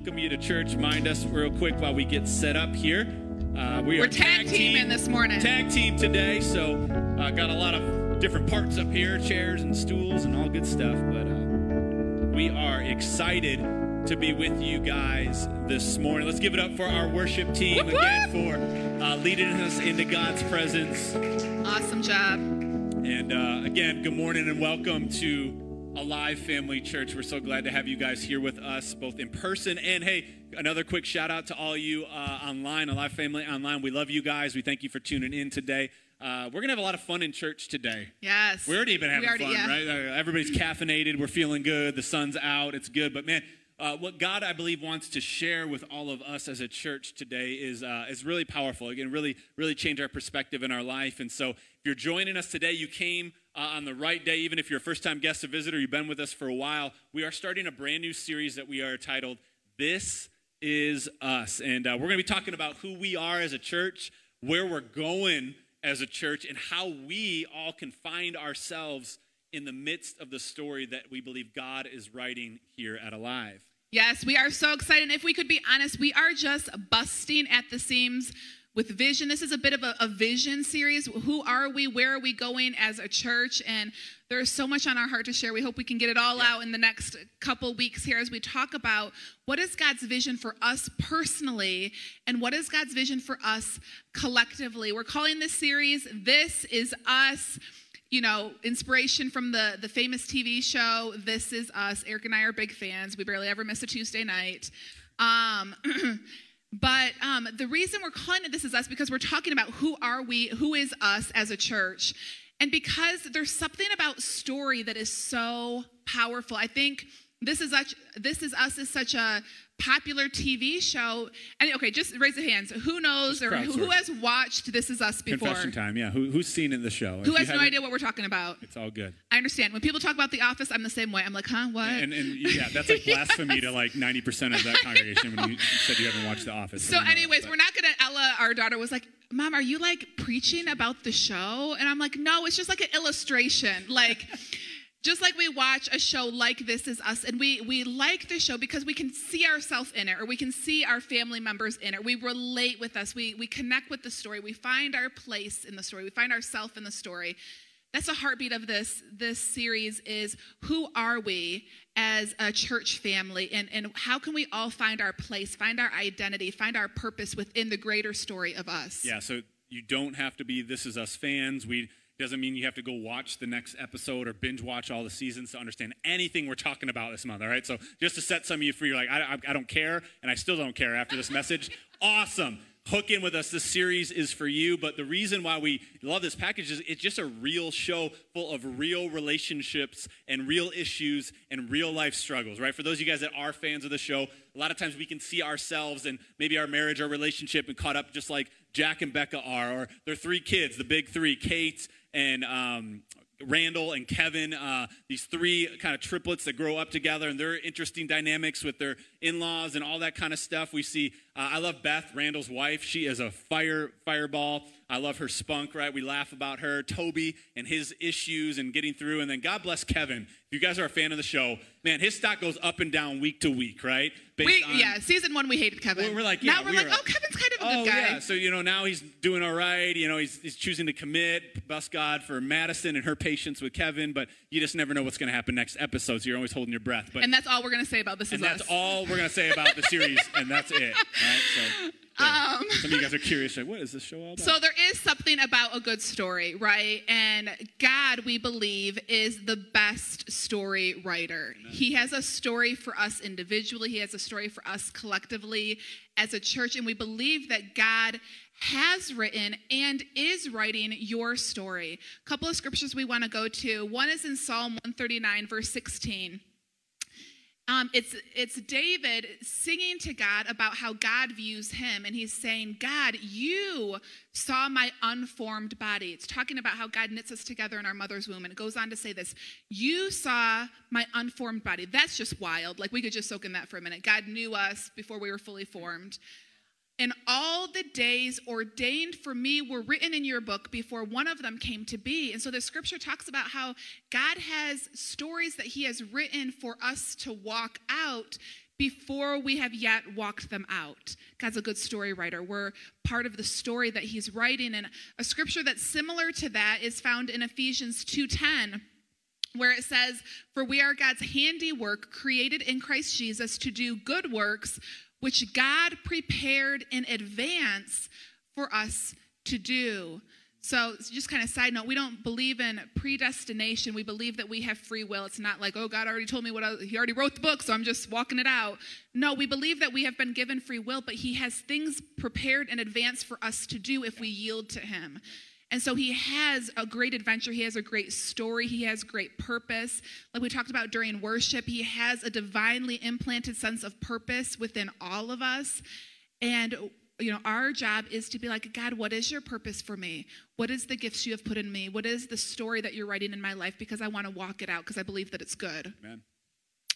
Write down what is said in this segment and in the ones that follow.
welcome you to church. Mind us real quick while we get set up here. Uh, we We're are tag teaming this morning. Tag team today, so uh, got a lot of different parts up here, chairs and stools and all good stuff. But uh, we are excited to be with you guys this morning. Let's give it up for our worship team again for uh, leading us into God's presence. Awesome job. And uh, again, good morning and welcome to Alive Family Church. We're so glad to have you guys here with us, both in person and hey, another quick shout out to all you uh, online, Alive Family online. We love you guys. We thank you for tuning in today. Uh, we're gonna have a lot of fun in church today. Yes. We already been having already- fun, yeah. right? Uh, Everybody's caffeinated. We're feeling good. The sun's out. It's good. But man, uh, what God I believe wants to share with all of us as a church today is uh, is really powerful. Again, really really change our perspective in our life. And so, if you're joining us today, you came. Uh, on the right day, even if you're a first time guest or visitor, you've been with us for a while. We are starting a brand new series that we are titled This is Us. And uh, we're going to be talking about who we are as a church, where we're going as a church, and how we all can find ourselves in the midst of the story that we believe God is writing here at Alive. Yes, we are so excited. And if we could be honest, we are just busting at the seams with vision. This is a bit of a, a vision series. Who are we? Where are we going as a church? And there's so much on our heart to share. We hope we can get it all out in the next couple weeks here as we talk about what is God's vision for us personally and what is God's vision for us collectively. We're calling this series This Is Us you know, inspiration from the the famous TV show This Is Us. Eric and I are big fans. We barely ever miss a Tuesday night. Um, but um, the reason we're calling it This Is Us because we're talking about who are we, who is us as a church, and because there's something about story that is so powerful. I think this is such, this is us is such a popular TV show. And okay, just raise your hands. Who knows or who, who has watched This Is Us before? Confession time, yeah. Who, who's seen in the show? If Who has no idea what we're talking about? It's all good. I understand. When people talk about The Office, I'm the same way. I'm like, huh, what? And, and yeah, that's like blasphemy to like 90% of that congregation when you said you haven't watched The Office. so, know anyways, but- we're not gonna. Ella, our daughter, was like, "Mom, are you like preaching about the show?" And I'm like, "No, it's just like an illustration, like." Just like we watch a show like This Is Us, and we we like the show because we can see ourselves in it, or we can see our family members in it. We relate with us. We we connect with the story. We find our place in the story. We find ourselves in the story. That's a heartbeat of this this series is who are we as a church family and, and how can we all find our place, find our identity, find our purpose within the greater story of us. Yeah, so you don't have to be This Is Us fans. We doesn't mean you have to go watch the next episode or binge watch all the seasons to understand anything we're talking about this month. All right, so just to set some of you free, you're like, I, I, I don't care, and I still don't care after this message. awesome. Hook in with us. This series is for you. But the reason why we love this package is it's just a real show full of real relationships and real issues and real life struggles, right? For those of you guys that are fans of the show, a lot of times we can see ourselves and maybe our marriage our relationship and caught up just like Jack and Becca are, or their three kids, the big three, Kate and um, Randall and Kevin, uh, these three kind of triplets that grow up together, and their interesting dynamics with their in-laws and all that kind of stuff. We see. Uh, I love Beth, Randall's wife. She is a fire fireball. I love her spunk. Right, we laugh about her. Toby and his issues and getting through, and then God bless Kevin. If you guys are a fan of the show, man, his stock goes up and down week to week. Right, We, on- yeah, season one we hated Kevin. We're- we're like, now we're we like, are- oh, Kevin's kind of a Oh good guy. yeah, so you know now he's doing all right. You know he's, he's choosing to commit. Bless God for Madison and her patience with Kevin, but you just never know what's going to happen next episode. So you're always holding your breath. But And that's all we're gonna say about this and is that's us. all we're going to say about the series, and that's it. Right? So. Um, some of you guys are curious, like, what is this show all about? So there is something about a good story, right? And God, we believe, is the best story writer. He has a story for us individually, He has a story for us collectively as a church, and we believe that God has written and is writing your story. A couple of scriptures we want to go to. One is in Psalm 139, verse 16. Um, it's it's David singing to God about how God views him, and he's saying, "God, you saw my unformed body." It's talking about how God knits us together in our mother's womb, and it goes on to say this: "You saw my unformed body." That's just wild. Like we could just soak in that for a minute. God knew us before we were fully formed. And all the days ordained for me were written in your book before one of them came to be. And so the scripture talks about how God has stories that he has written for us to walk out before we have yet walked them out. God's a good story writer. We're part of the story that he's writing and a scripture that's similar to that is found in Ephesians 2:10 where it says, For we are God's handiwork, created in Christ Jesus to do good works, which God prepared in advance for us to do. So, just kind of side note, we don't believe in predestination. We believe that we have free will. It's not like, oh, God already told me what I, He already wrote the book, so I'm just walking it out. No, we believe that we have been given free will, but He has things prepared in advance for us to do if we yield to Him. And so he has a great adventure. He has a great story. He has great purpose. Like we talked about during worship, he has a divinely implanted sense of purpose within all of us. And you know, our job is to be like, God, what is your purpose for me? What is the gifts you have put in me? What is the story that you're writing in my life? Because I want to walk it out because I believe that it's good. Amen.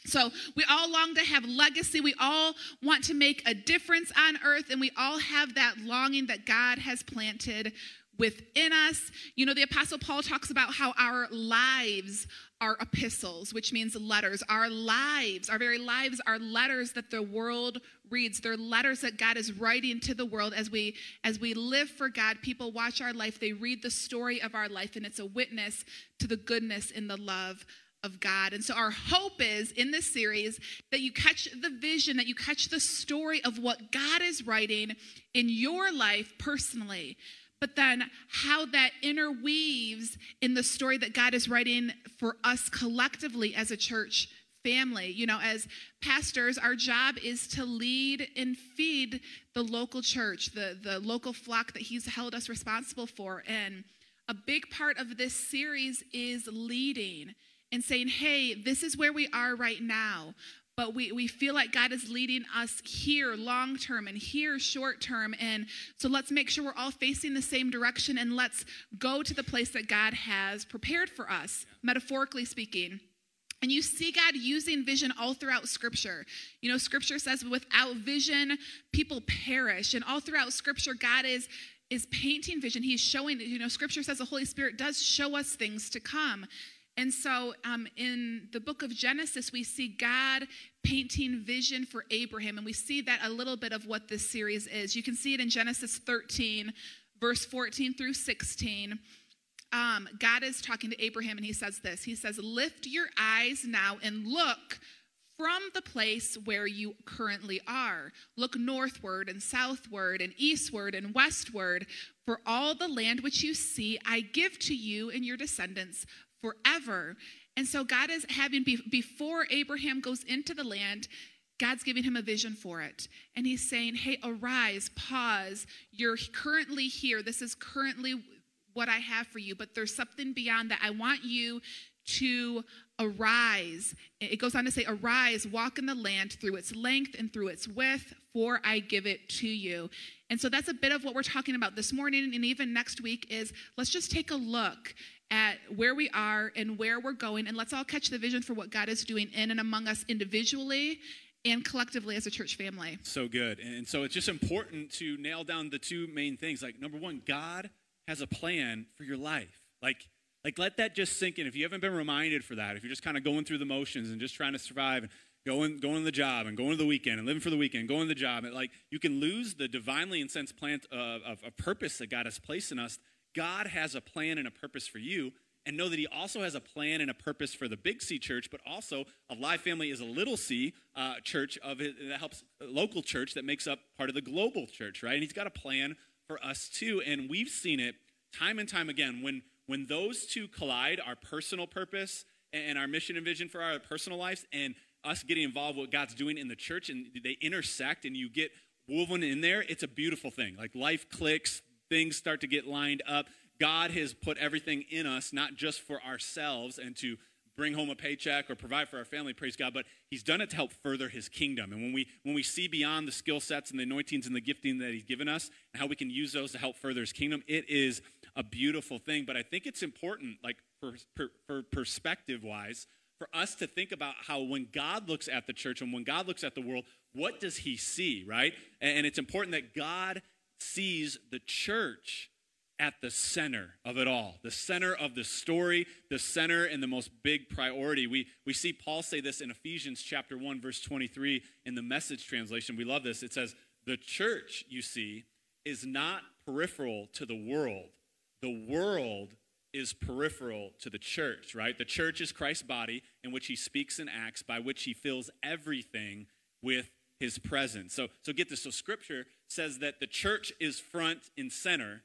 So we all long to have legacy. We all want to make a difference on earth, and we all have that longing that God has planted within us. You know, the Apostle Paul talks about how our lives are epistles, which means letters. Our lives, our very lives, are letters that the world reads. They're letters that God is writing to the world as we as we live for God. People watch our life, they read the story of our life, and it's a witness to the goodness and the love of God. And so our hope is in this series that you catch the vision, that you catch the story of what God is writing in your life personally but then how that interweaves in the story that God is writing for us collectively as a church family. You know, as pastors, our job is to lead and feed the local church, the, the local flock that He's held us responsible for. And a big part of this series is leading and saying, hey, this is where we are right now but we, we feel like God is leading us here long term and here short term. And so let's make sure we're all facing the same direction and let's go to the place that God has prepared for us, metaphorically speaking. And you see God using vision all throughout Scripture. You know, Scripture says, without vision, people perish. And all throughout Scripture, God is is painting vision. He's showing, you know, Scripture says the Holy Spirit does show us things to come. And so um, in the book of Genesis, we see God painting vision for Abraham, and we see that a little bit of what this series is. You can see it in Genesis 13, verse 14 through 16. Um, God is talking to Abraham, and he says this He says, Lift your eyes now and look from the place where you currently are. Look northward and southward and eastward and westward. For all the land which you see, I give to you and your descendants forever. And so God is having, before Abraham goes into the land, God's giving him a vision for it. And he's saying, hey, arise, pause. You're currently here. This is currently what I have for you, but there's something beyond that. I want you to arise. It goes on to say, arise, walk in the land through its length and through its width, for I give it to you. And so that's a bit of what we're talking about this morning and even next week is let's just take a look at where we are and where we're going, and let's all catch the vision for what God is doing in and among us individually and collectively as a church family. So good. And so it's just important to nail down the two main things. Like, number one, God has a plan for your life. Like, like let that just sink in. If you haven't been reminded for that, if you're just kind of going through the motions and just trying to survive and going going to the job and going to the weekend and living for the weekend, going to the job, like you can lose the divinely incensed plant of, of, of purpose that God has placed in us God has a plan and a purpose for you, and know that He also has a plan and a purpose for the Big C church, but also Alive Family is a little C uh, church of that helps local church that makes up part of the global church, right? And He's got a plan for us too, and we've seen it time and time again when when those two collide, our personal purpose and our mission and vision for our personal lives, and us getting involved with what God's doing in the church, and they intersect, and you get woven in there. It's a beautiful thing. Like life clicks, things start to get lined up. God has put everything in us, not just for ourselves and to bring home a paycheck or provide for our family, praise God, but He's done it to help further His kingdom. And when we when we see beyond the skill sets and the anointings and the gifting that He's given us and how we can use those to help further His kingdom, it is a beautiful thing. But I think it's important, like for, for, for perspective wise, for us to think about how when God looks at the church and when God looks at the world, what does He see, right? And it's important that God sees the church at the center of it all, the center of the story, the center and the most big priority. We, we see Paul say this in Ephesians chapter 1, verse 23 in the message translation. We love this. It says, The church, you see, is not peripheral to the world. The world is peripheral to the church, right? The church is Christ's body in which he speaks and acts, by which he fills everything with his presence. So, so get this. So scripture says that the church is front and center.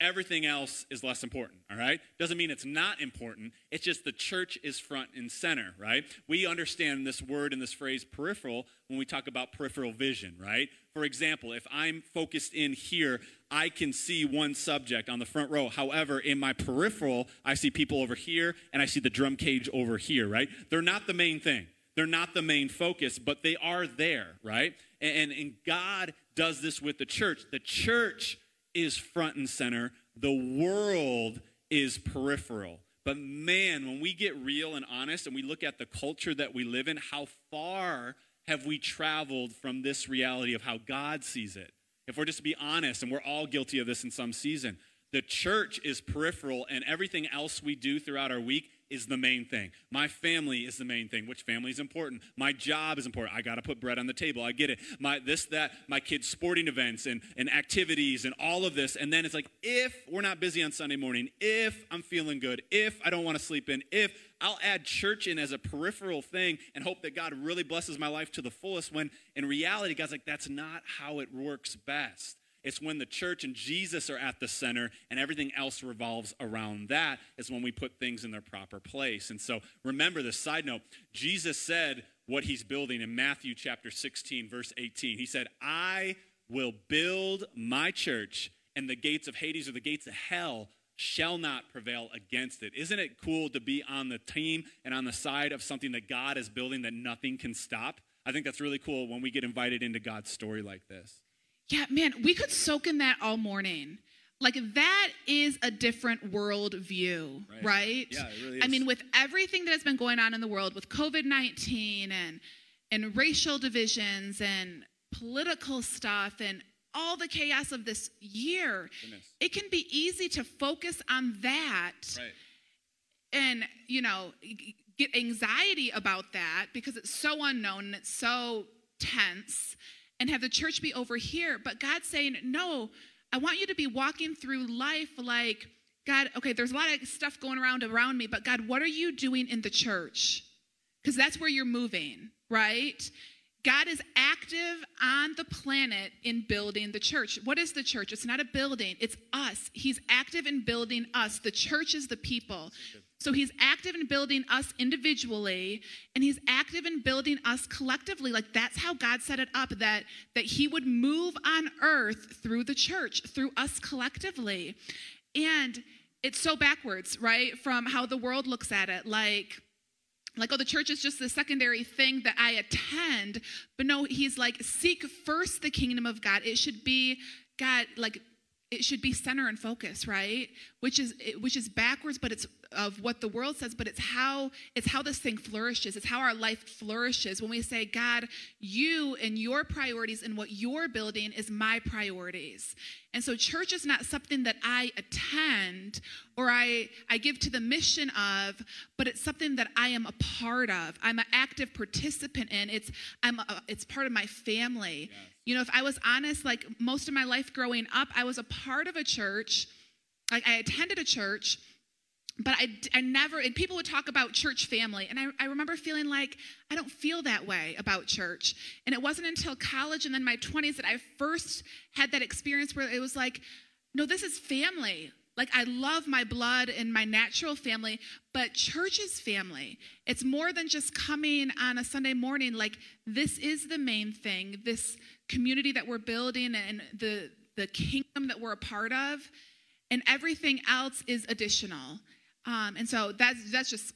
Everything else is less important, all right? Doesn't mean it's not important. It's just the church is front and center, right? We understand this word and this phrase peripheral when we talk about peripheral vision, right? For example, if I'm focused in here, I can see one subject on the front row. However, in my peripheral, I see people over here and I see the drum cage over here, right? They're not the main thing. They're not the main focus, but they are there, right? And, and God does this with the church. The church is front and center, the world is peripheral. But man, when we get real and honest and we look at the culture that we live in, how far have we traveled from this reality of how God sees it? If we're just to be honest, and we're all guilty of this in some season, the church is peripheral, and everything else we do throughout our week is the main thing. My family is the main thing. Which family is important? My job is important. I got to put bread on the table. I get it. My this that my kids' sporting events and and activities and all of this. And then it's like if we're not busy on Sunday morning, if I'm feeling good, if I don't want to sleep in, if I'll add church in as a peripheral thing and hope that God really blesses my life to the fullest when in reality God's like that's not how it works best. It's when the church and Jesus are at the center and everything else revolves around that, is when we put things in their proper place. And so remember this side note Jesus said what he's building in Matthew chapter 16, verse 18. He said, I will build my church, and the gates of Hades or the gates of hell shall not prevail against it. Isn't it cool to be on the team and on the side of something that God is building that nothing can stop? I think that's really cool when we get invited into God's story like this. Yeah, man, we could soak in that all morning. Like that is a different world view, right? right? Yeah, it really is. I mean, with everything that has been going on in the world with COVID-19 and and racial divisions and political stuff and all the chaos of this year, Goodness. it can be easy to focus on that Right. and, you know, get anxiety about that because it's so unknown and it's so tense and have the church be over here. But God's saying, no, I want you to be walking through life like, God, okay, there's a lot of stuff going around around me, but God, what are you doing in the church? Because that's where you're moving, right? God is active on the planet in building the church. What is the church? It's not a building, it's us. He's active in building us. The church is the people. So he's active in building us individually and he's active in building us collectively. Like that's how God set it up that that he would move on earth through the church, through us collectively. And it's so backwards, right? From how the world looks at it. Like like oh the church is just the secondary thing that i attend but no he's like seek first the kingdom of god it should be god like it should be center and focus right? Which is which is backwards but it's of what the world says but it's how it's how this thing flourishes. It's how our life flourishes. When we say god you and your priorities and what you're building is my priorities. And so church is not something that i attend or i i give to the mission of but it's something that i am a part of. I'm an active participant in. It's i'm a, it's part of my family you know if i was honest like most of my life growing up i was a part of a church like i attended a church but I, I never, and people would talk about church family. And I, I remember feeling like I don't feel that way about church. And it wasn't until college and then my 20s that I first had that experience where it was like, no, this is family. Like, I love my blood and my natural family, but church is family. It's more than just coming on a Sunday morning. Like, this is the main thing, this community that we're building and the, the kingdom that we're a part of, and everything else is additional. Um, and so that's that's just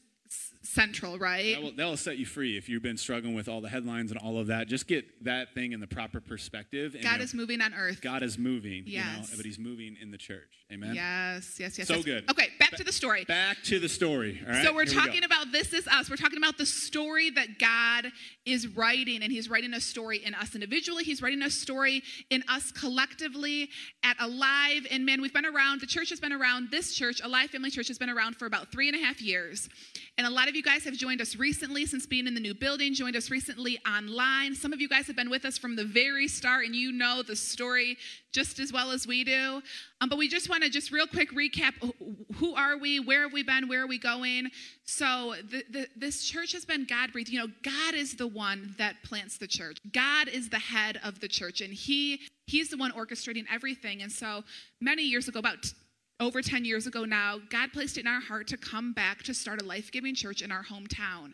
central, right? That will, that will set you free if you've been struggling with all the headlines and all of that. Just get that thing in the proper perspective. and God is moving on earth. God is moving, you know, Yes. but He's moving in the church. Amen. Yes, yes, yes. So yes. good. Okay, back to the story. Back to the story. All right. So we're Here we talking about this is us. We're talking about the story that God is writing, and He's writing a story in us individually. He's writing a story in us collectively at Alive. And man, we've been around. The church has been around. This church, Alive Family Church, has been around for about three and a half years. And a lot of you guys have joined us recently since being in the new building. Joined us recently online. Some of you guys have been with us from the very start, and you know the story just as well as we do. Um, but we just want to just real quick recap: who- who are we? Where have we been? Where are we going? So the, the, this church has been God breathed. You know, God is the one that plants the church. God is the head of the church, and He He's the one orchestrating everything. And so many years ago, about over 10 years ago now, God placed it in our heart to come back to start a life giving church in our hometown.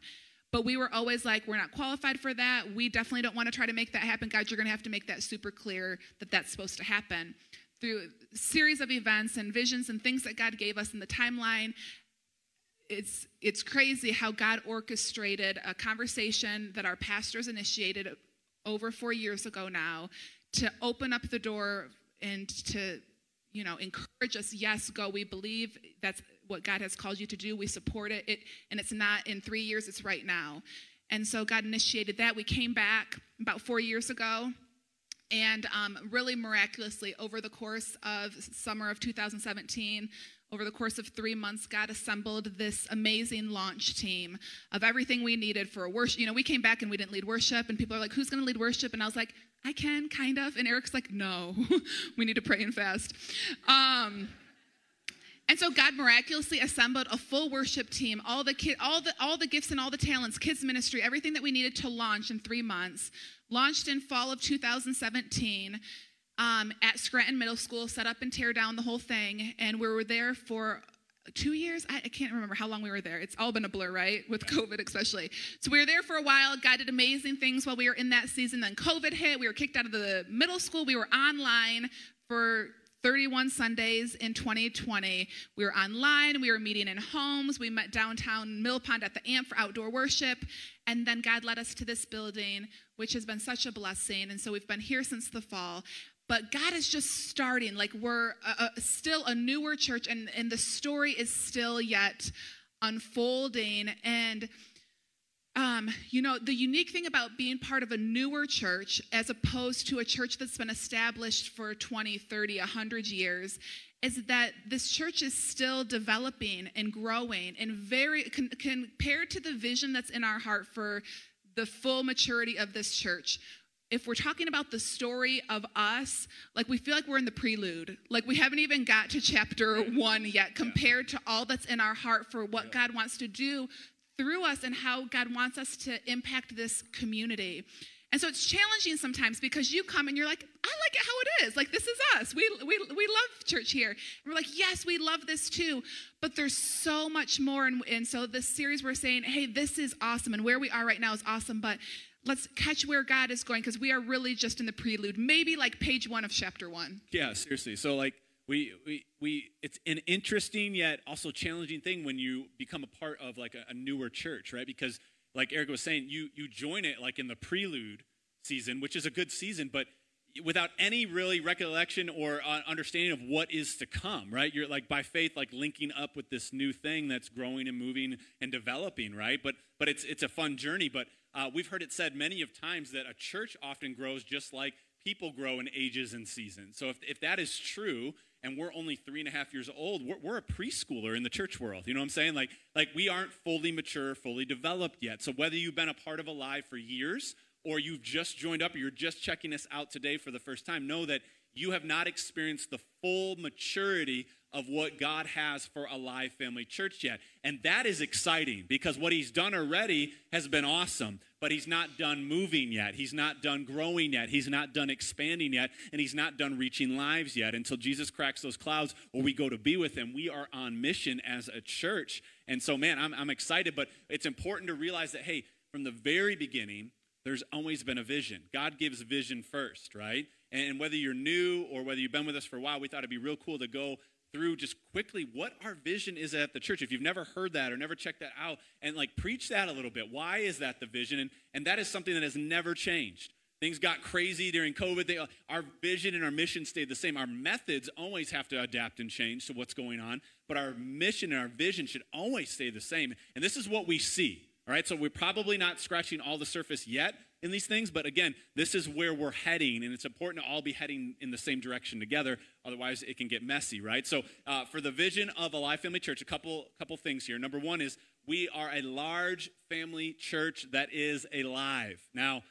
But we were always like, we're not qualified for that. We definitely don't want to try to make that happen. God, you're going to have to make that super clear that that's supposed to happen. Through a series of events and visions and things that God gave us in the timeline, it's it's crazy how God orchestrated a conversation that our pastors initiated over 4 years ago now to open up the door and to you know encourage us yes go we believe that's what God has called you to do we support it it and it's not in 3 years it's right now and so God initiated that we came back about 4 years ago and um, really miraculously, over the course of summer of 2017, over the course of three months, God assembled this amazing launch team of everything we needed for a worship. You know, we came back and we didn't lead worship, and people are like, "Who's going to lead worship?" And I was like, "I can, kind of." And Eric's like, "No, we need to pray and fast." Um, and so God miraculously assembled a full worship team, all the kid, all the all the gifts and all the talents, kids ministry, everything that we needed to launch in three months. Launched in fall of 2017 um, at Scranton Middle School, set up and tear down the whole thing, and we were there for two years. I, I can't remember how long we were there. It's all been a blur, right? With COVID, especially. So we were there for a while. God did amazing things while we were in that season. Then COVID hit. We were kicked out of the middle school. We were online for 31 Sundays in 2020. We were online, we were meeting in homes, we met downtown Mill Pond at the AMP for outdoor worship, and then God led us to this building, which has been such a blessing. And so we've been here since the fall. But God is just starting, like we're a, a, still a newer church, and, and the story is still yet unfolding. And um, you know, the unique thing about being part of a newer church as opposed to a church that's been established for 20, 30, 100 years is that this church is still developing and growing and very compared to the vision that's in our heart for the full maturity of this church if we're talking about the story of us, like we feel like we're in the prelude. Like we haven't even got to chapter one yet compared to all that's in our heart for what God wants to do through us and how God wants us to impact this community. And so it's challenging sometimes because you come and you're like, I like it how it is. Like this is us. We we we love church here. And we're like, yes, we love this too. But there's so much more. And, and so this series we're saying, hey, this is awesome. And where we are right now is awesome. But let's catch where God is going because we are really just in the prelude, maybe like page one of chapter one. Yeah, seriously. So like we we we it's an interesting yet also challenging thing when you become a part of like a, a newer church, right? Because like Eric was saying, you you join it like in the prelude season, which is a good season, but without any really recollection or uh, understanding of what is to come, right? You're like by faith, like linking up with this new thing that's growing and moving and developing, right? But but it's it's a fun journey. But uh, we've heard it said many of times that a church often grows just like people grow in ages and seasons. So if if that is true, and we're only three and a half years old, we're, we're a preschooler in the church world. You know what I'm saying? Like like we aren't fully mature, fully developed yet. So whether you've been a part of Alive for years or you've just joined up or you're just checking us out today for the first time, know that you have not experienced the full maturity of what God has for Alive Family Church yet. And that is exciting because what He's done already has been awesome, but He's not done moving yet. He's not done growing yet. He's not done expanding yet. And He's not done reaching lives yet. Until Jesus cracks those clouds or we go to be with Him, we are on mission as a church. And so, man, I'm, I'm excited, but it's important to realize that, hey, from the very beginning, there's always been a vision. God gives vision first, right? And whether you're new or whether you've been with us for a while, we thought it'd be real cool to go through just quickly what our vision is at the church. If you've never heard that or never checked that out, and like preach that a little bit. Why is that the vision? And, and that is something that has never changed. Things got crazy during COVID. They, our vision and our mission stayed the same. Our methods always have to adapt and change to what's going on, but our mission and our vision should always stay the same. And this is what we see. All right, so we're probably not scratching all the surface yet in these things, but again, this is where we're heading, and it's important to all be heading in the same direction together. Otherwise, it can get messy, right? So, uh, for the vision of Alive Family Church, a couple couple things here. Number one is we are a large family church that is alive. Now,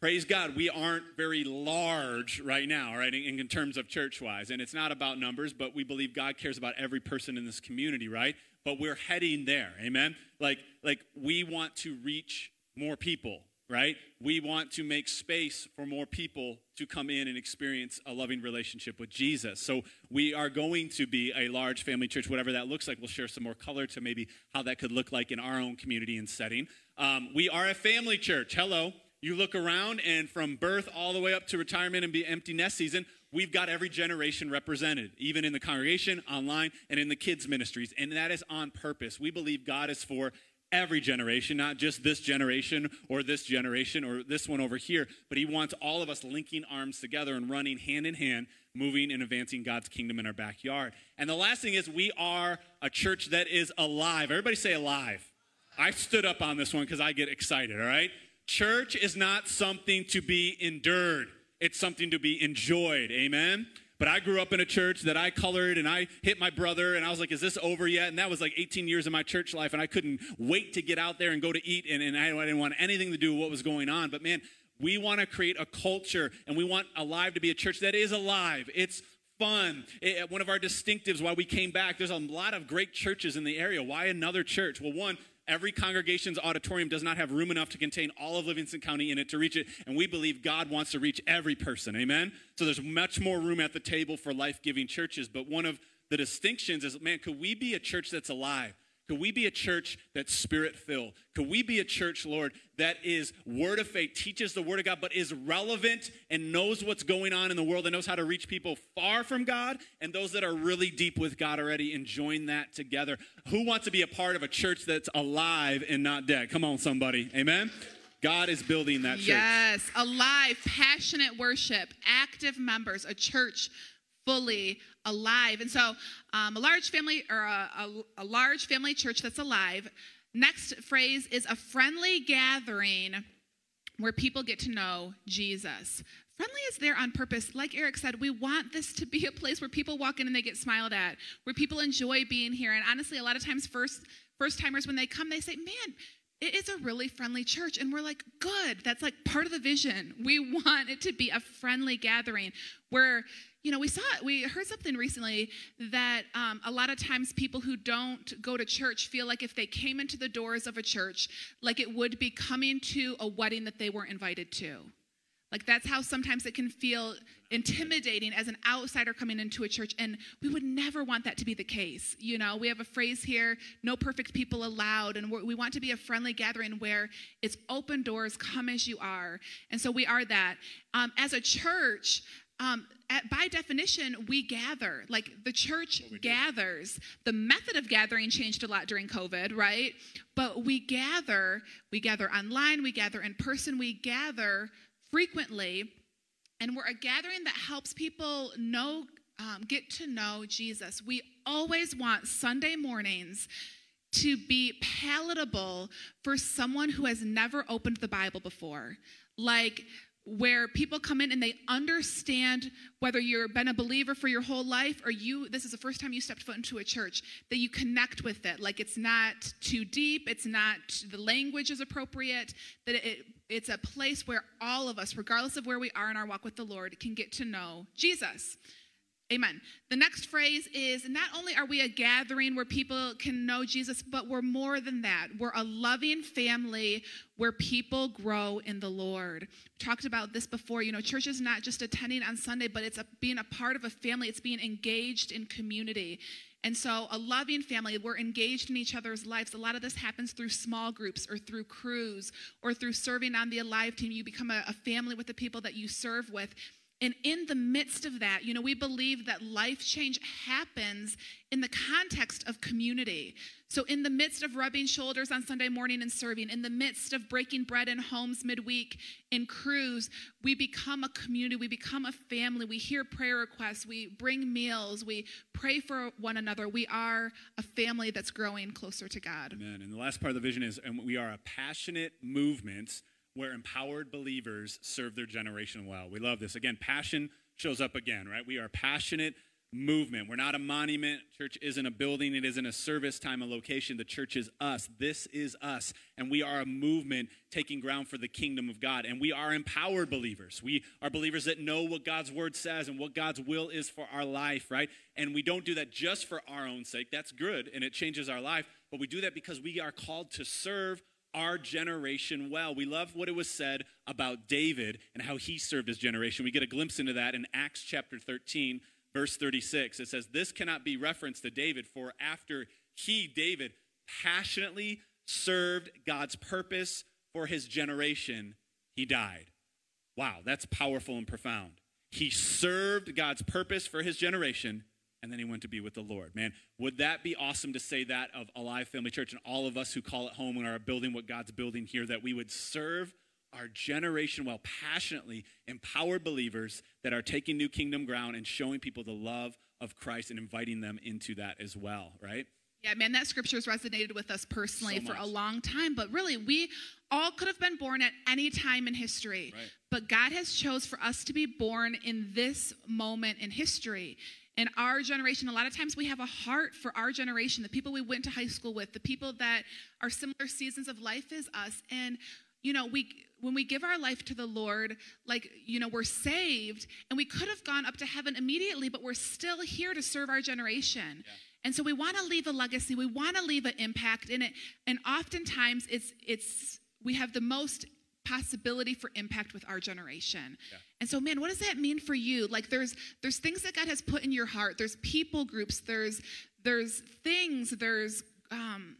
praise God, we aren't very large right now, right, in, in terms of church wise. And it's not about numbers, but we believe God cares about every person in this community, right? But we're heading there, amen? Like, like we want to reach more people, right? We want to make space for more people to come in and experience a loving relationship with Jesus. So we are going to be a large family church, whatever that looks like. We'll share some more color to maybe how that could look like in our own community and setting. Um, we are a family church. Hello. You look around, and from birth all the way up to retirement and be empty nest season, we've got every generation represented, even in the congregation, online, and in the kids' ministries. And that is on purpose. We believe God is for every generation, not just this generation or this generation or this one over here, but He wants all of us linking arms together and running hand in hand, moving and advancing God's kingdom in our backyard. And the last thing is, we are a church that is alive. Everybody say alive. I stood up on this one because I get excited, all right? Church is not something to be endured, it's something to be enjoyed. Amen? But I grew up in a church that I colored and I hit my brother and I was like, is this over yet? And that was like 18 years of my church life and I couldn't wait to get out there and go to eat and, and I, didn't want anything to do with what was going on. But man, we want to create a culture and we want Alive to be a church that is alive. It's fun. It, one of our distinctives why we came back, there's a lot of great churches in the area. Why another church? Well, one, Every congregation's auditorium does not have room enough to contain all of Livingston County in it to reach it, and we believe God wants to reach every person. Amen? So there's much more room at the table for life giving churches, but one of the distinctions is man, could we be a church that's alive? Could we be a church that's spirit filled? Could we be a church, Lord, that is word of faith, teaches the word of God, but is relevant and knows what's going on in the world and knows how to reach people far from God and those that are really deep with God already and join that together? Who wants to be a part of a church that's alive and not dead? Come on, somebody. Amen. God is building that church. Yes, alive, passionate worship, active members, a church fully alive. And so, um, a large family or a, a, a large family church that's alive. Next phrase is a friendly gathering where people get to know Jesus. Friendly is there on purpose. Like Eric said, we want this to be a place where people walk in and they get smiled at, where people enjoy being here. And honestly, a lot of times, first first timers when they come, they say, "Man, it is a really friendly church. And we're like, good. That's like part of the vision. We want it to be a friendly gathering where you know, we saw we heard something recently that um, a lot of times people who don't go to church feel like if they came into the doors of a church, like it would be coming to a wedding that they weren't invited to. Like that's how sometimes it can feel intimidating as an outsider coming into a church. And we would never want that to be the case. You know, we have a phrase here no perfect people allowed. And we want to be a friendly gathering where it's open doors, come as you are. And so we are that. Um, as a church, um, at, by definition, we gather. Like the church gathers. The method of gathering changed a lot during COVID, right? But we gather. We gather online. We gather in person. We gather frequently, and we're a gathering that helps people know, um, get to know Jesus. We always want Sunday mornings to be palatable for someone who has never opened the Bible before. Like where people come in and they understand whether you've been a believer for your whole life or you this is the first time you stepped foot into a church that you connect with it. Like it's not too deep it's not the language is appropriate that it, it's a place where all of us regardless of where we are in our walk with the lord can get to know jesus Amen. The next phrase is not only are we a gathering where people can know Jesus, but we're more than that. We're a loving family where people grow in the Lord. We talked about this before. You know, church is not just attending on Sunday, but it's a, being a part of a family, it's being engaged in community. And so, a loving family, we're engaged in each other's lives. A lot of this happens through small groups or through crews or through serving on the Alive team. You become a, a family with the people that you serve with. And in the midst of that, you know, we believe that life change happens in the context of community. So, in the midst of rubbing shoulders on Sunday morning and serving, in the midst of breaking bread in homes midweek in crews, we become a community, we become a family, we hear prayer requests, we bring meals, we pray for one another. We are a family that's growing closer to God. Amen. And the last part of the vision is and we are a passionate movement where empowered believers serve their generation well. We love this. Again, passion shows up again, right? We are a passionate movement. We're not a monument. Church isn't a building, it isn't a service time, a location. The church is us. This is us. And we are a movement taking ground for the kingdom of God. And we are empowered believers. We are believers that know what God's word says and what God's will is for our life, right? And we don't do that just for our own sake. That's good and it changes our life. But we do that because we are called to serve our generation well. We love what it was said about David and how he served his generation. We get a glimpse into that in Acts chapter 13, verse 36. It says, This cannot be referenced to David, for after he, David, passionately served God's purpose for his generation, he died. Wow, that's powerful and profound. He served God's purpose for his generation and then he went to be with the Lord. Man, would that be awesome to say that of Alive Family Church and all of us who call it home and are building what God's building here, that we would serve our generation well, passionately empowered believers that are taking new kingdom ground and showing people the love of Christ and inviting them into that as well, right? Yeah, man, that scripture has resonated with us personally So for a long time. But really, we all could have been born at any time in history. Right. But God has chose for us to be born in this moment in history. In our generation, a lot of times we have a heart for our generation, the people we went to high school with, the people that are similar seasons of life as us. And you know, we when we give our life to the Lord, like, you know, we're saved and we could have gone up to heaven immediately, but we're still here to serve our generation. And so we want to leave a legacy. We want to leave an impact in it. And oftentimes it's it's we have the most possibility for impact with our generation. And so man, what does that mean for you? Like there's there's things that God has put in your heart. There's people groups, there's there's things, there's um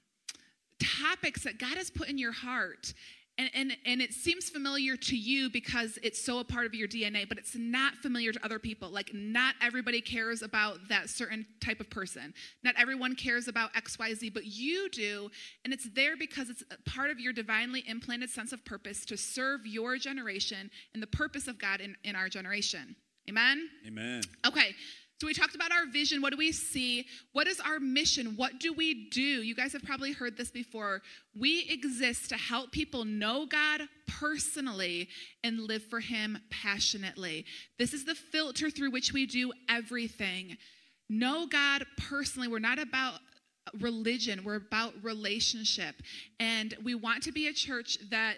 topics that God has put in your heart. And, and, and it seems familiar to you because it's so a part of your DNA, but it's not familiar to other people. Like, not everybody cares about that certain type of person. Not everyone cares about XYZ, but you do. And it's there because it's a part of your divinely implanted sense of purpose to serve your generation and the purpose of God in, in our generation. Amen? Amen. Okay, so we talked about our vision. What do we see? What is our mission? What do we do? You guys have probably heard this before. We exist to help people know God personally and live for Him passionately. This is the filter through which we do everything. Know God personally. We're not about religion, we're about relationship. And we want to be a church that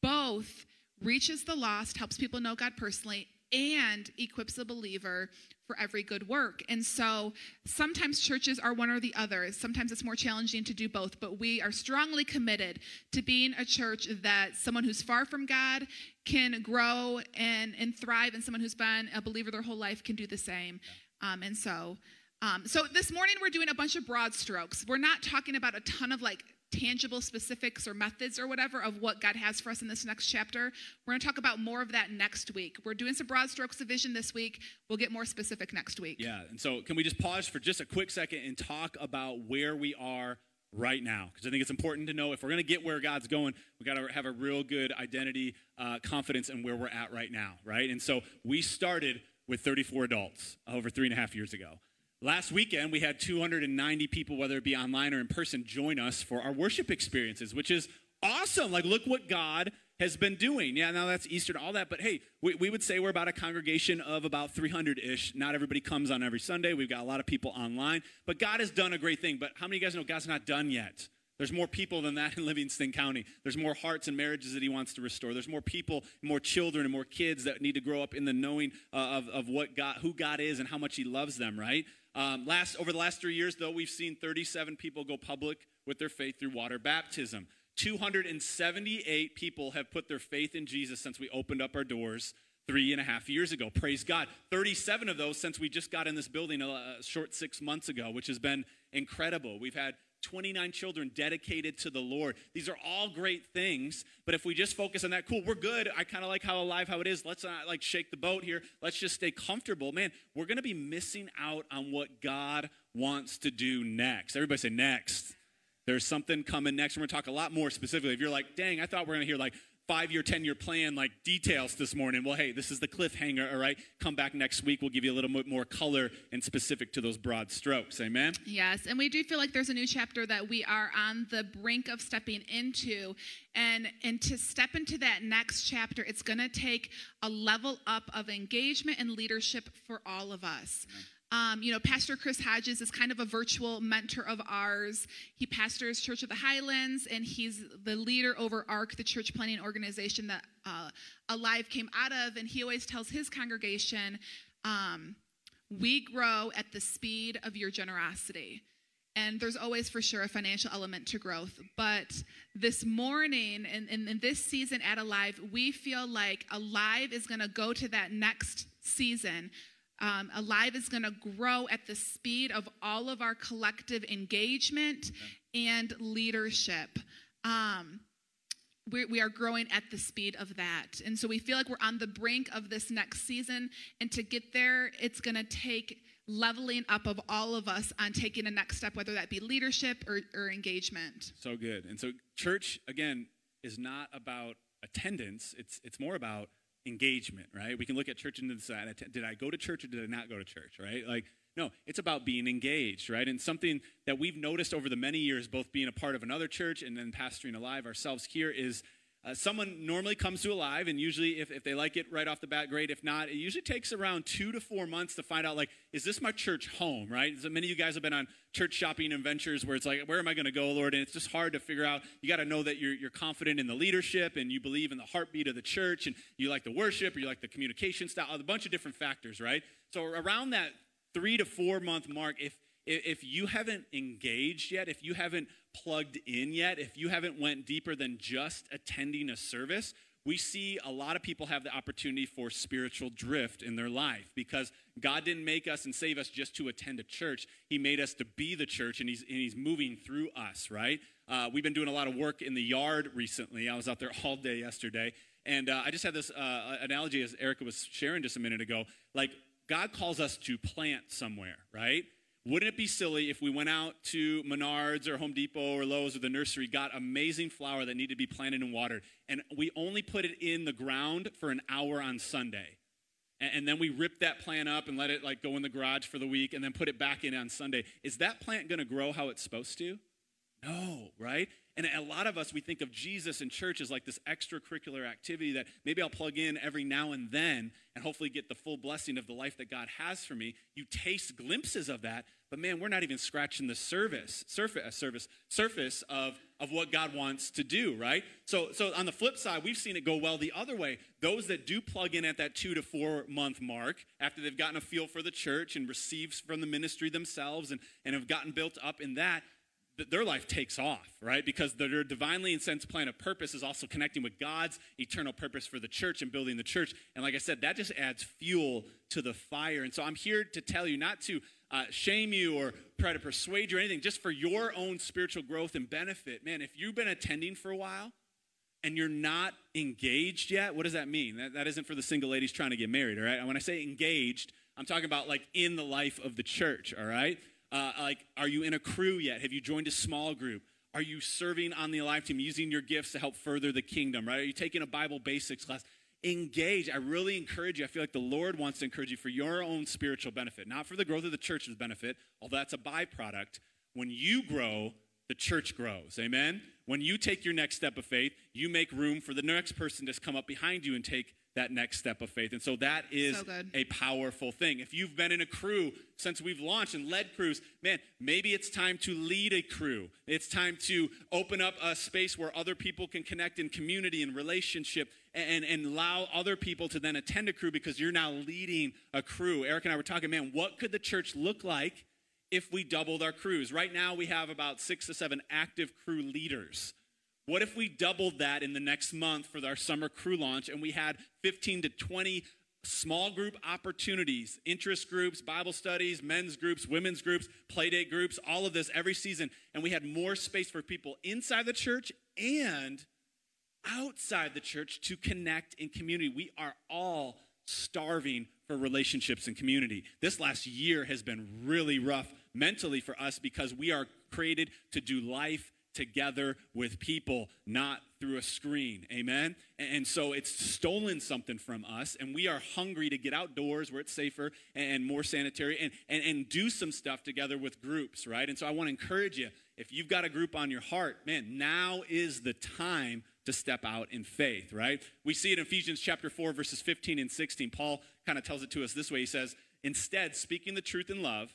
both reaches the lost, helps people know God personally, and equips a believer for every good work. And so sometimes churches are one or the other. Sometimes it's more challenging to do both, but we are strongly committed to being a church that someone who's far from God can grow and, and thrive, and someone who's been a believer their whole life can do the same. Um, and so, um, so this morning we're doing a bunch of broad strokes. We're not talking about a ton of like tangible specifics or methods or whatever of what God has for us in this next chapter. We're going to talk about more of that next week. We're doing some broad strokes of vision this week. We'll get more specific next week. Yeah, and so can we just pause for just a quick second and talk about where we are right now? Because I think it's important to know if we're going to get where God's going, we got to have a real good identity, uh, confidence in where we're at right now, right? And so we started with 34 adults over three and a half years ago. Last weekend, we had 290 people, whether it be online or in person, join us for our worship experiences, which is awesome. Like, look what God has been doing. Yeah, now that's Easter and all that, but hey, we, we would say we're about a congregation of about 300 ish. Not everybody comes on every Sunday. We've got a lot of people online, but God has done a great thing. But how many of you guys know God's not done yet? There's more people than that in Livingston County. There's more hearts and marriages that he wants to restore. There's more people, more children, and more kids that need to grow up in the knowing uh, of, of what God, who God is and how much he loves them, right? Um, last, over the last three years, though, we've seen 37 people go public with their faith through water baptism. 278 people have put their faith in Jesus since we opened up our doors three and a half years ago. Praise God. 37 of those since we just got in this building a, a short six months ago, which has been incredible. We've had 29 children dedicated to the Lord. These are all great things, but if we just focus on that, cool, we're good. I kind of like how alive how it is. Let's not like shake the boat here. Let's just stay comfortable. Man, we're going to be missing out on what God wants to do next. Everybody say next. There's something coming next. We're going to talk a lot more specifically. If you're like, dang, I thought we are going to hear like five year, 10 year plan, like details this morning. Well, hey, this is the cliffhanger, all right? Come back next week. We'll give you a little bit more color and specific to those broad strokes. Amen? Yes, and we do feel like there's a new chapter that we are on the brink of stepping into. And, and to step into that next chapter, it's going to take a level up of engagement and leadership for all of us. Amen. Um, you know, Pastor Chris Hodges is kind of a virtual mentor of ours. He pastors Church of the Highlands, and he's the leader over ARC, the church planting organization that uh, Alive came out of. And he always tells his congregation, um, "We grow at the speed of your generosity." And there's always for sure a financial element to growth. But this morning and in, in, in, this season at Alive, we feel like Alive is going to go to that next season um, Alive is going to grow at the speed of all of our collective engagement okay. and leadership. Um, we, we are growing at the speed of that. And so we feel like we're on the brink of this next season. And to get there, it's going to take leveling up of all of us on taking a next step, whether that be leadership or, or engagement. So good. And so, church, again, is not about attendance, it's, it's more about engagement, right? We can look at church and decide, did I go to church or did I not go to church, right? Like, no, it's about being engaged, right? And something that we've noticed over the many years, both being a part of another church and then pastoring alive ourselves here, is uh, someone normally comes to Alive, and usually, if, if they like it right off the bat, great. If not, it usually takes around two to four months to find out, like, is this my church home, right? So many of you guys have been on church shopping adventures where it's like, where am I going to go, Lord? And it's just hard to figure out. You got to know that you're, you're confident in the leadership and you believe in the heartbeat of the church and you like the worship or you like the communication style, a bunch of different factors, right? So around that three to four month mark, if if you haven't engaged yet, if you haven't plugged in yet, if you haven't went deeper than just attending a service, we see a lot of people have the opportunity for spiritual drift in their life because God didn't make us and save us just to attend a church. He made us to be the church, and He's, and he's moving through us, right? Uh, we've been doing a lot of work in the yard recently. I was out there all day yesterday. And uh, I just had this uh, analogy as Erica was sharing just a minute ago. Like, God calls us to plant somewhere, right? Wouldn't it be silly if we went out to Menards or Home Depot or Lowe's or the nursery, got amazing flower that needed to be planted and watered, and we only put it in the ground for an hour on Sunday? And, then we rip that plant up and let it like go in the garage for the week and then put it back in on Sunday. Is that plant going to grow how it's supposed to? No, right? And a lot of us, we think of Jesus and church as like this extracurricular activity that maybe I'll plug in every now and then and hopefully get the full blessing of the life that God has for me. You taste glimpses of that, but man, we're not even scratching the service, surface, surface of, of what God wants to do, right? So, so on the flip side, we've seen it go well the other way. Those that do plug in at that two to four month mark, after they've gotten a feel for the church and received from the ministry themselves and, and have gotten built up in that, their life takes off, right? Because their divinely incensed plan of purpose is also connecting with God's eternal purpose for the church and building the church. And like I said, that just adds fuel to the fire. And so I'm here to tell you not to uh, shame you or try to persuade you or anything, just for your own spiritual growth and benefit. Man, if you've been attending for a while and you're not engaged yet, what does that mean? That, that isn't for the single ladies trying to get married, all right? And When I say engaged, I'm talking about like in the life of the church, all right? Uh, like, are you in a crew yet? Have you joined a small group? Are you serving on the Alive team, using your gifts to help further the kingdom, right? Are you taking a Bible basics class? Engage. I really encourage you. I feel like the Lord wants to encourage you for your own spiritual benefit, not for the growth of the church's benefit, although that's a byproduct. When you grow, the church grows. Amen? When you take your next step of faith, you make room for the next person to come up behind you and take that next step of faith. And so that is so a powerful thing. If you've been in a crew since we've launched and led crews, man, maybe it's time to lead a crew. It's time to open up a space where other people can connect in community and relationship and, and allow other people to then attend a crew because you're now leading a crew. Eric and I were talking, man, what could the church look like if we doubled our crews? Right now, we have about six to seven active crew leaders. What if we doubled that in the next month for our summer crew launch and we had 15 to 20 small group opportunities, interest groups, Bible studies, men's groups, women's groups, playdate groups, all of this every season. And we had more space for people inside the church and outside the church to connect in community. We are all starving for relationships and community. This last year has been really rough mentally for us because we are created to do life together with people, not through a screen. Amen? And so it's stolen something from us, and we are hungry to get outdoors where it's safer and more sanitary and, and, and do some stuff together with groups, right? And so I want to encourage you if you've got a group on your heart, man, now is the time to step out in faith, right? We see it in Ephesians chapter 4, verses 15 and 16. Paul kind of tells it to us this way He says, Instead, speaking the truth in love,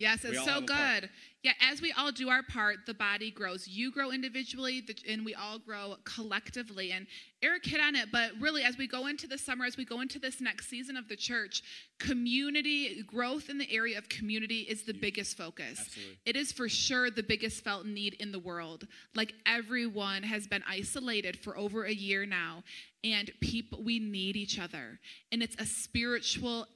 Yes, it's so good. Yeah, as we all do our part, the body grows. You grow individually, and we all grow collectively. And Eric hit on it, but really, as we go into the summer, as we go into this next season of the church, community growth in the area of community is the biggest focus. Absolutely. It is for sure the biggest felt need in the world. Like everyone has been isolated for over a year now, and people we need each other. And it's a spiritual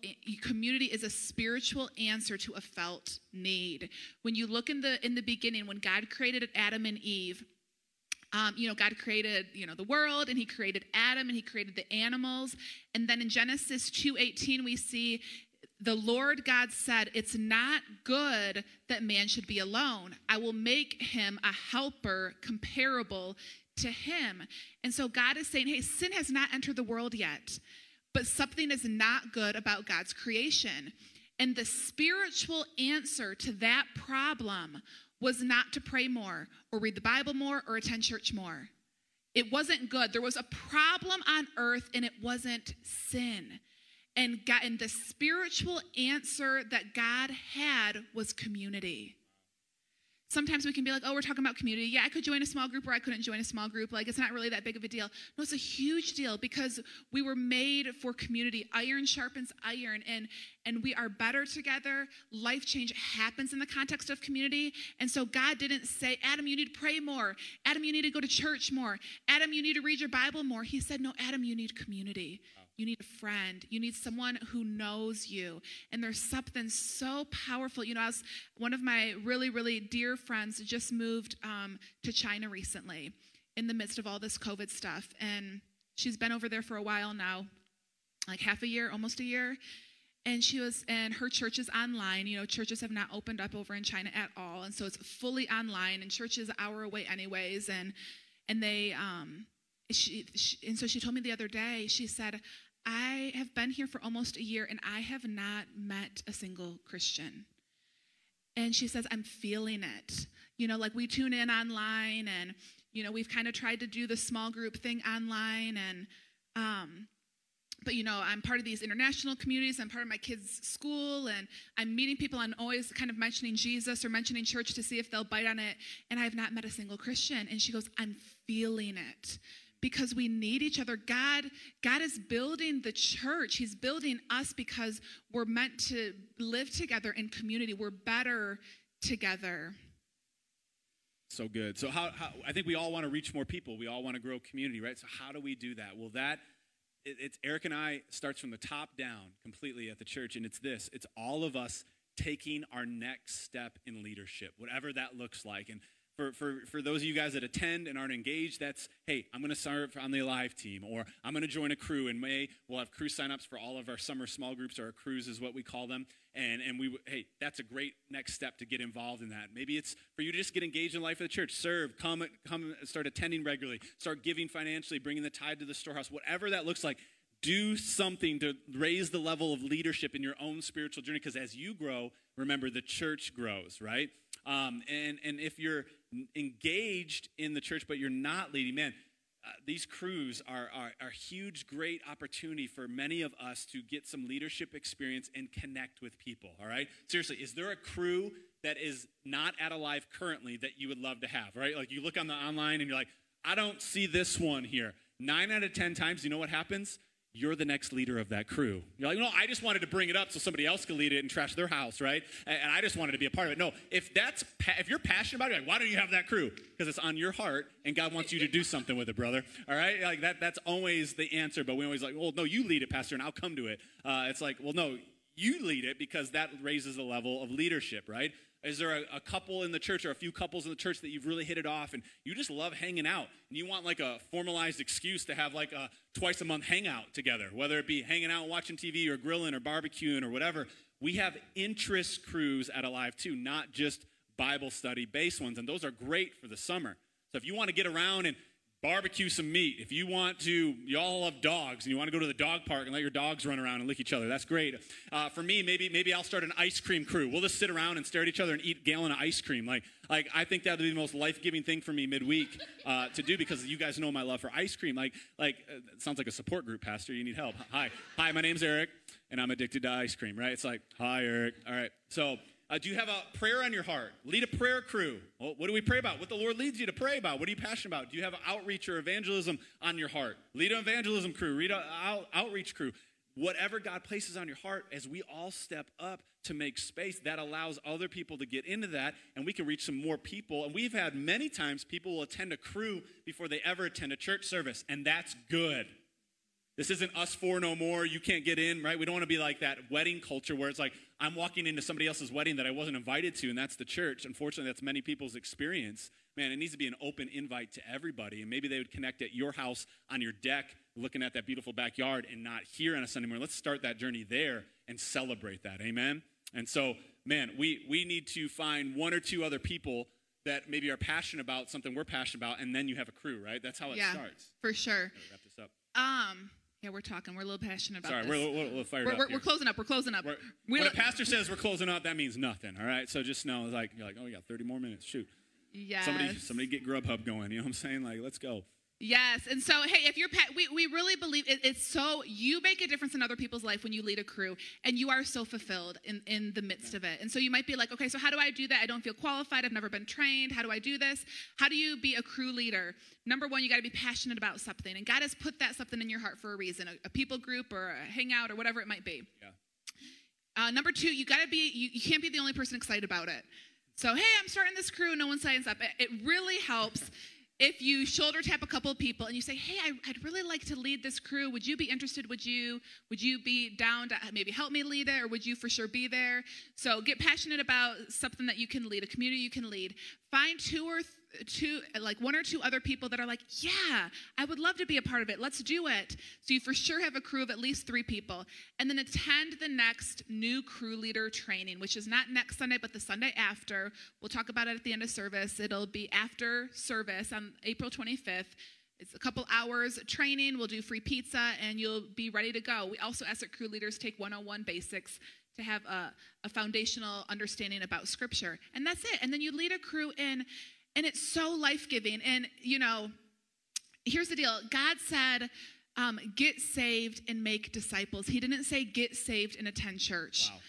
community is a spiritual answer to a felt need. When you look in the in the beginning when god created adam and eve um, you know god created you know the world and he created adam and he created the animals. And then in genesis 2.18 we see the Lord God said, It's not good that man should be alone. I will make him a helper comparable to him. And so God is saying, hey, sin has not entered the world yet, but something is not good about God's creation. And the spiritual answer to that problem was not to pray more or read the Bible more or attend church more. It wasn't good. There was a problem on earth and it wasn't sin. And, God, and the spiritual answer that God had was community sometimes we can be like, oh, we're talking about community. Yeah, I could join a small group or I couldn't join a small group. Like, it's not really that big of a deal. No, it's a huge deal because we were made for community. Iron sharpens iron, and, and we are better together. Life change happens in the context of community. And so God didn't say, Adam, you need to pray more. Adam, you need to go to church more. Adam, you need to read your Bible more. He said, no, Adam, you need community. You need a friend. You need someone who knows you. And there's something so powerful. You know, as one of my really, really dear friends just moved um, to China recently in the midst of all this COVID stuff. And she's been over there for a while now, like half a year, almost a year. And she was, and her church is online. You know, churches have not opened up over in China at all. And so it's fully online, and church is an hour away, anyways. And, and they, um, she, she, and so she told me the other day, she said, I have been here for almost a year and I have not met a single Christian. And she says, I'm feeling it. You know, like we tune in online and, you know, we've kind of tried to do the small group thing online and, um, but you know, I'm part of these international communities. I'm part of my kids' school, and I'm meeting people. I'm always kind of mentioning Jesus or mentioning church to see if they'll bite on it. And I have not met a single Christian. And she goes, I'm feeling it because we need each other. God, God is building the church. He's building us because we're meant to live together in community. We're better together. So good. So how, how I think we all want to reach more people. We all want to grow community, right? So how do we do that? Well, that it, it's Eric and I starts from the top down completely at the church, and it's this: it's all of us taking our next step in leadership, whatever that looks like. And for, for, for those of you guys that attend and aren't engaged, that's, hey, I'm going to serve on the Alive team, or I'm going to join a crew. In May, we'll have crew signups for all of our summer small groups, or our crews is what we call them. And, and we, hey, that's a great next step to get involved in that. Maybe it's for you to just get engaged in life of the church, serve, come, come, start attending regularly, start giving financially, bringing the tide to the storehouse, whatever that looks like. Do something to raise the level of leadership in your own spiritual journey, because as you grow, remember the church grows, right? Um, and, and if you're engaged in the church, but you're not leading, man, uh, these crews are, are, are huge, great opportunity for many of us to get some leadership experience and connect with people, all right? Seriously, is there a crew that is not at Alive currently that you would love to have, right? Like you look on the online and you're like, I don't see this one here. Nine out of 10 times, you know what happens? You're the next leader of that crew. You're like, no, I just wanted to bring it up so somebody else could lead it and trash their house, right? And, I just wanted to be a part of it. No, if that's if you're passionate about it, like, why don't you have that crew? Because it's on your heart, and God wants you to do something with it, brother. All right, like that. That's always the answer. But we always like, well, no, you lead it, pastor, and I'll come to it. Uh, it's like, well, no, you lead it because that raises the level of leadership, right? Is there a, a, couple in the church or a few couples in the church that you've really hit it off and you just love hanging out and you want like a formalized excuse to have like a twice a month hangout together, whether it be hanging out, watching TV or grilling or barbecuing or whatever? We have interest crews at Alive too, not just Bible study based ones, and those are great for the summer. So if you want to get around and barbecue some meat. If you want to, y'all love dogs, and you want to go to the dog park and let your dogs run around and lick each other. That's great. Uh, for me, maybe maybe I'll start an ice cream crew. We'll just sit around and stare at each other and eat gallon of ice cream. Like like I think that would be the most life giving thing for me midweek uh, to do because you guys know my love for ice cream. Like like uh, sounds like a support group, Pastor. You need help. Hi hi, my name's Eric, and I'm addicted to ice cream. Right? It's like hi Eric. All right, so. Uh, do you have a prayer on your heart? Lead a prayer crew. Well, what do we pray about? What the Lord leads you to pray about? What are you passionate about? Do you have outreach or evangelism on your heart? Lead an evangelism crew. Lead an out, outreach crew. Whatever God places on your heart, as we all step up to make space, that allows other people to get into that, and we can reach some more people. And we've had many times people will attend a crew before they ever attend a church service, and that's good. This isn't us four no more. You can't get in, right? We don't want to be like that wedding culture where it's like, I'm walking into somebody else's wedding that I wasn't invited to, and that's the church. Unfortunately, that's many people's experience. Man, it needs to be an open invite to everybody. And maybe they would connect at your house on your deck, looking at that beautiful backyard, and not here on a Sunday morning. Let's start that journey there and celebrate that. Amen? And so, man, we, we need to find one or two other people that maybe are passionate about something we're passionate about, and then you have a crew, right? That's how it yeah, starts. For sure. Wrap this up. Um, yeah, we're talking. We're a little passionate about Sorry, this. we're, we're, we're fired we're, up. we're, here. we're closing up. We're closing up. We're- We when a pastor says we're closing up, that means nothing. All right, so just know, like you're like, oh, we got 30 more minutes. Shoot, yes. somebody, somebody get Grubhub going. You know what I'm saying? Like, let's go. Yes, and so hey, if you're pa- we we really believe it, it's so you make a difference in other people's life when you lead a crew, and you are so fulfilled in in the midst of it. And so you might be like, okay, so how do I do that? I don't feel qualified. I've never been trained. How do I do this? How do you be a crew leader? Number one, you got to be passionate about something, and God has put that something in your heart for a reason, a, a people group or a hangout or whatever it might be. Yeah. Uh, number two, you got to be you, you can't be the only person excited about it. So hey, I'm starting this crew. No one signs up. It, it really helps if you shoulder tap a couple of people and you say, hey, I, I'd really like to lead this crew. Would you be interested? Would you would you be down to uh, maybe help me lead it, or would you for sure be there? So get passionate about something that you can lead, a community you can lead. Find two or th- two like one or two other people that are like yeah i would love to be a part of it. Let's do it. So you for sure have a crew of at least three people and then attend the next new crew leader training which is not next sunday but the sunday after. We'll talk about it at the end of service. It'll be after service on april 25th it's a couple hours training. We'll do free pizza and you'll be ready to go. We also ask that crew leaders take 101 basics to have a, a foundational understanding about scripture and that's it. And then you lead a crew in and it's so life-giving. And you know here's the deal. God said um, get saved and make disciples. He didn't say get saved and attend church. Wow.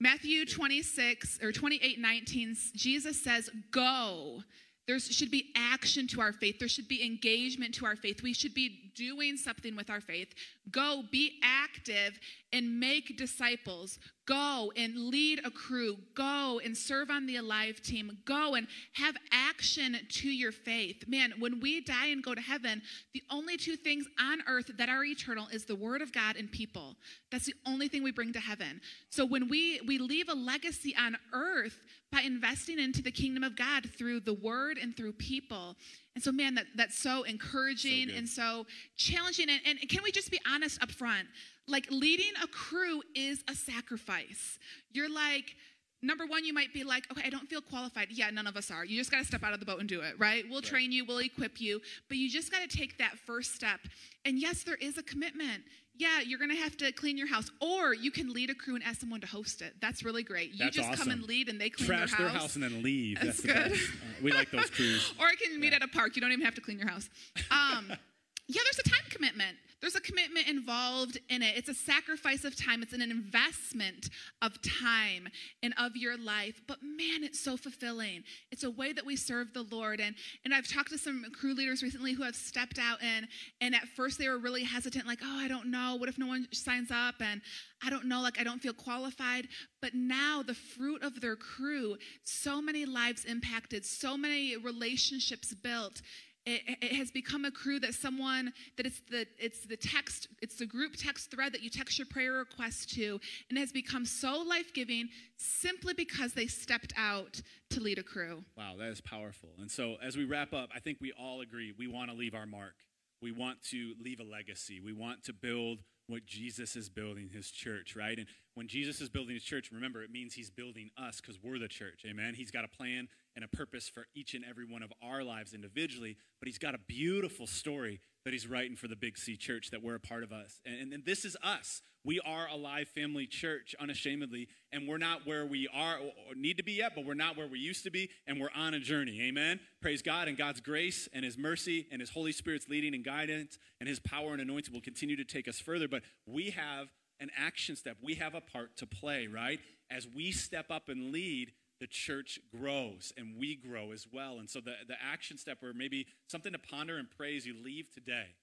matthew 26 or 28 19 jesus says go. There should be action to our faith. There should be engagement to our faith. We should be doing something with our faith. Go be active and make disciples go and lead a crew go and serve on the alive team go and have action to your faith. Man when we die and go to heaven the only two things on earth that are eternal is the word of god and people. That's the only thing we bring to heaven. So when we we leave a legacy on earth by investing into the kingdom of god through the word and through people and so man that, that's so encouraging good. and so challenging. And, and can we just be honest up front? Like leading a crew is a sacrifice. You're like number one you might be like okay i don't feel qualified. Yeah none of us are. You just got to step out of the boat and do it right? We'll train you we'll equip you but you just got to take that first step. And yes there is a commitment yeah you're gonna have to clean your house or you can lead a crew and ask someone to host it that's really great you That's just come and lead and they clean your house. Trash their house, and then leave. That's That's, the good. best. Uh, we like those crews. or I can meet at a park. You don't even have to clean your house. Um, yeah, there's a time commitment. There's a commitment involved in it. It's a sacrifice of time, it's an investment of time and of your life. But man, it's so fulfilling. It's a way that we serve the Lord. And, and I've talked to some crew leaders recently who have stepped out and, and at first they were really hesitant, like, oh, I don't know. What if no one signs up? And I don't know, like, I don't feel qualified. But now, the fruit of their crew, so many lives impacted, so many relationships built it, it, has become a crew that someone that it's the it's the text it's the group text thread that you text your prayer request to and it has become so life-giving simply because they stepped out to lead a crew. Wow that is powerful. And so as we wrap up i think we all agree we want to leave our mark. We want to leave a legacy. We want to build what Jesus is building his church, right? And when Jesus is building his church, remember, it means he's building us because we're the church, amen? He's got a plan and a purpose for each and every one of our lives individually, but he's got a beautiful story that he's writing for the Big C church that we're a part of us. And, and, this is us. We are Alive family church, unashamedly, and we're not where we are or need to be yet, but we're not where we used to be, and we're on a journey. Amen? Praise God, and God's grace and his mercy and his Holy Spirit's leading and guidance and his power and anointing will continue to take us further, but we have an action step. We have a part to play, right? As we step up and lead, the church grows and we grow as well. And so the, the action step or maybe something to ponder and pray as you leave today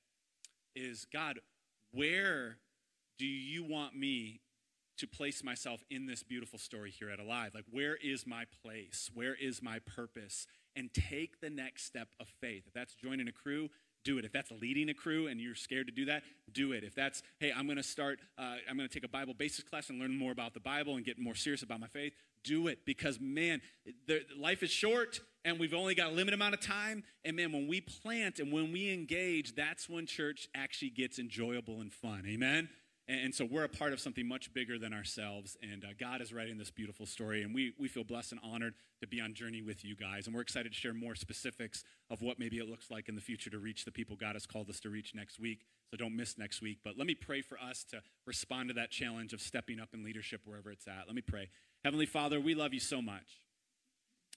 is God, where do you want me to place myself in this beautiful story here at Alive? Like, where is my place? Where is my purpose? And take the next step of faith. If that's joining a crew, do it. If that's leading a crew and you're scared to do that, do it. If that's, hey, I'm going to start, uh, I'm going to take a Bible basics class and learn more about the Bible and get more serious about my faith, do it because, man, the, life is short and we've only got a limited amount of time. And, man, when we plant and when we engage, that's when church actually gets enjoyable and fun. Amen? And, so we're a part of something much bigger than ourselves. And uh, God is writing this beautiful story. And we, we feel blessed and honored to be on journey with you guys. And we're excited to share more specifics of what maybe it looks like in the future to reach the people God has called us to reach next week. So don't miss next week. But let me pray for us to respond to that challenge of stepping up in leadership wherever it's at. Let me pray. Heavenly Father, we love you so much.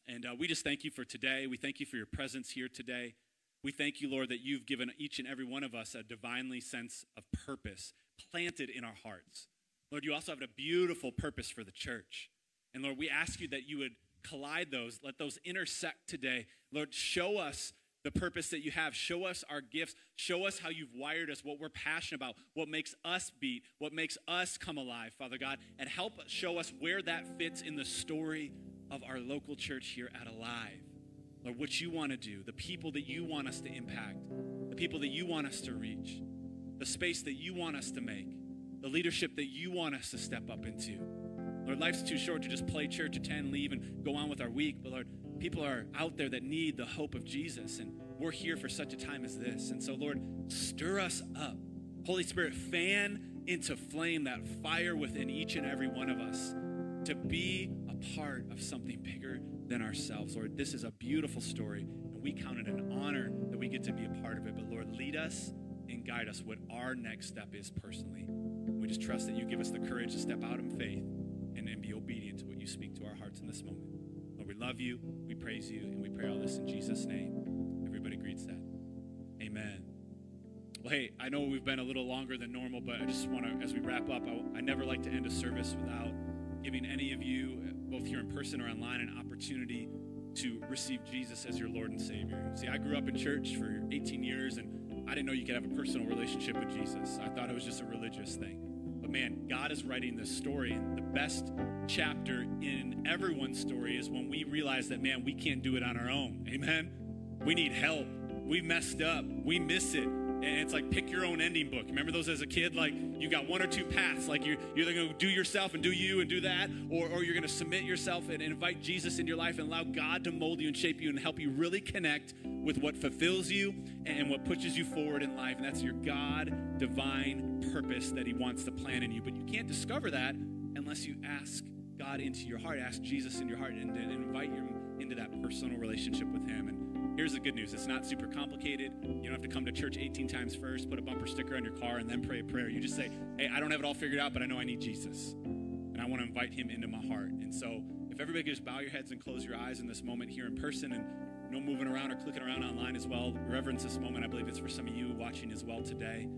And uh, we just thank you for today. We thank you for your presence here today. We thank you, Lord, that you've given each and every one of us a divinely sense of purpose planted in our hearts. Lord, you also have a beautiful purpose for the church. And Lord, we ask you that you would collide those, let those intersect today. Lord, show us the purpose that you have. Show us our gifts. Show us how you've wired us, what we're passionate about, what makes us beat, what makes us come alive, Father God, and help show us where that fits in the story of our local church here at Alive. Lord, what you want to do, the people that you want us to impact, the people that you want us to reach the space that you want us to make, the leadership that you want us to step up into. Lord, life's too short to just play church, attend, leave, and go on with our week. But Lord, people are out there that need the hope of Jesus, and we're here for such a time as this. And so, Lord, stir us up. Holy Spirit, fan into flame that fire within each and every one of us to be a part of something bigger than ourselves. Lord, this is a beautiful story, and we count it an honor that we get to be a part of it. But Lord, lead us and guide us what our next step is personally. We just trust that you give us the courage to step out in faith and, and be obedient to what you speak to our hearts in this moment. Lord, we love you, we praise you, and we pray all this in Jesus' name. Everybody greets that. Amen. Well, hey, I know we've been a little longer than normal, but I just want to, as we wrap up, I, I never like to end a service without giving any of you, both here in person or online, an opportunity to receive Jesus as your Lord and Savior. See, I grew up in church for 18 years, and I didn't know you could have a personal relationship with Jesus. I thought it was just a religious thing. But man, God is writing this story. And the best chapter in everyone's story is when we realize that, man, we can't do it on our own. Amen? We need help. We messed up. We miss it. And it's like pick your own ending book. Remember those as a kid? Like you got one or two paths. Like you're, you're either going to do yourself and do you and do that, or, or you're going to submit yourself and invite Jesus in your life and allow God to mold you and shape you and help you really connect with what fulfills you and what pushes you forward in life. And that's your God divine purpose that He wants to plan in you. But you can't discover that unless you ask God into your heart, ask Jesus in your heart, and, and invite Him into that personal relationship with Him. And Here's the good news it's not super complicated. You don't have to come to church 18 times first, put a bumper sticker on your car, and then pray a prayer. You just say, Hey, I don't have it all figured out, but I know I need Jesus. And I want to invite him into my heart. And so, if everybody could just bow your heads and close your eyes in this moment here in person and no moving around or clicking around online as well, reverence this moment. I believe it's for some of you watching as well today.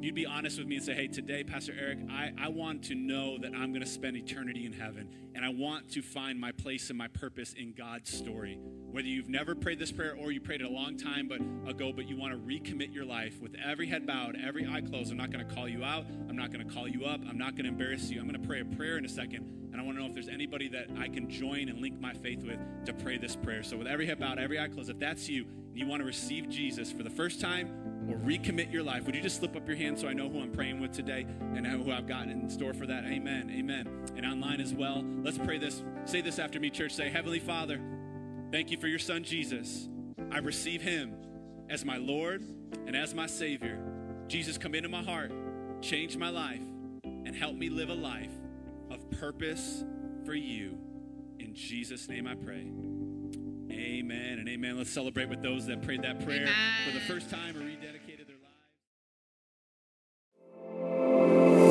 you'd be honest with me and say, hey, today, Pastor Eric, I, I want to know that I'm going to spend eternity in heaven, and I want to find my place and my purpose in God's story. Whether you've never prayed this prayer or you prayed it a long time but ago, but you want to recommit your life with every head bowed, every eye closed. I'm not going to call you out. I'm not going to call you up. I'm not going to embarrass you. I'm going to pray a prayer in a second, and I want to know if there's anybody that I can join and link my faith with to pray this prayer. So, with every head bowed, every eye closed, if that's you, and you want to receive Jesus for the first time or recommit your life, would you just slip up your hand so I know who I'm praying with today and who I've got in store for that? Amen. Amen. And online as well. Let's pray this. Say this after me, church. Say, Heavenly Father, thank you for your son, Jesus. I receive him as my Lord and as my Savior. Jesus, come into my heart, change my life, and help me live a life of purpose for you. In Jesus' name I pray. Amen and amen. Let's celebrate with those that prayed that prayer for the first time or rededicated their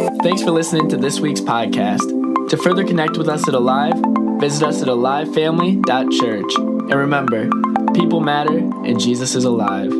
lives. Thanks for listening to this week's podcast. To further connect with us at Alive, visit us at alivefamily.church. And remember, people matter and Jesus is alive.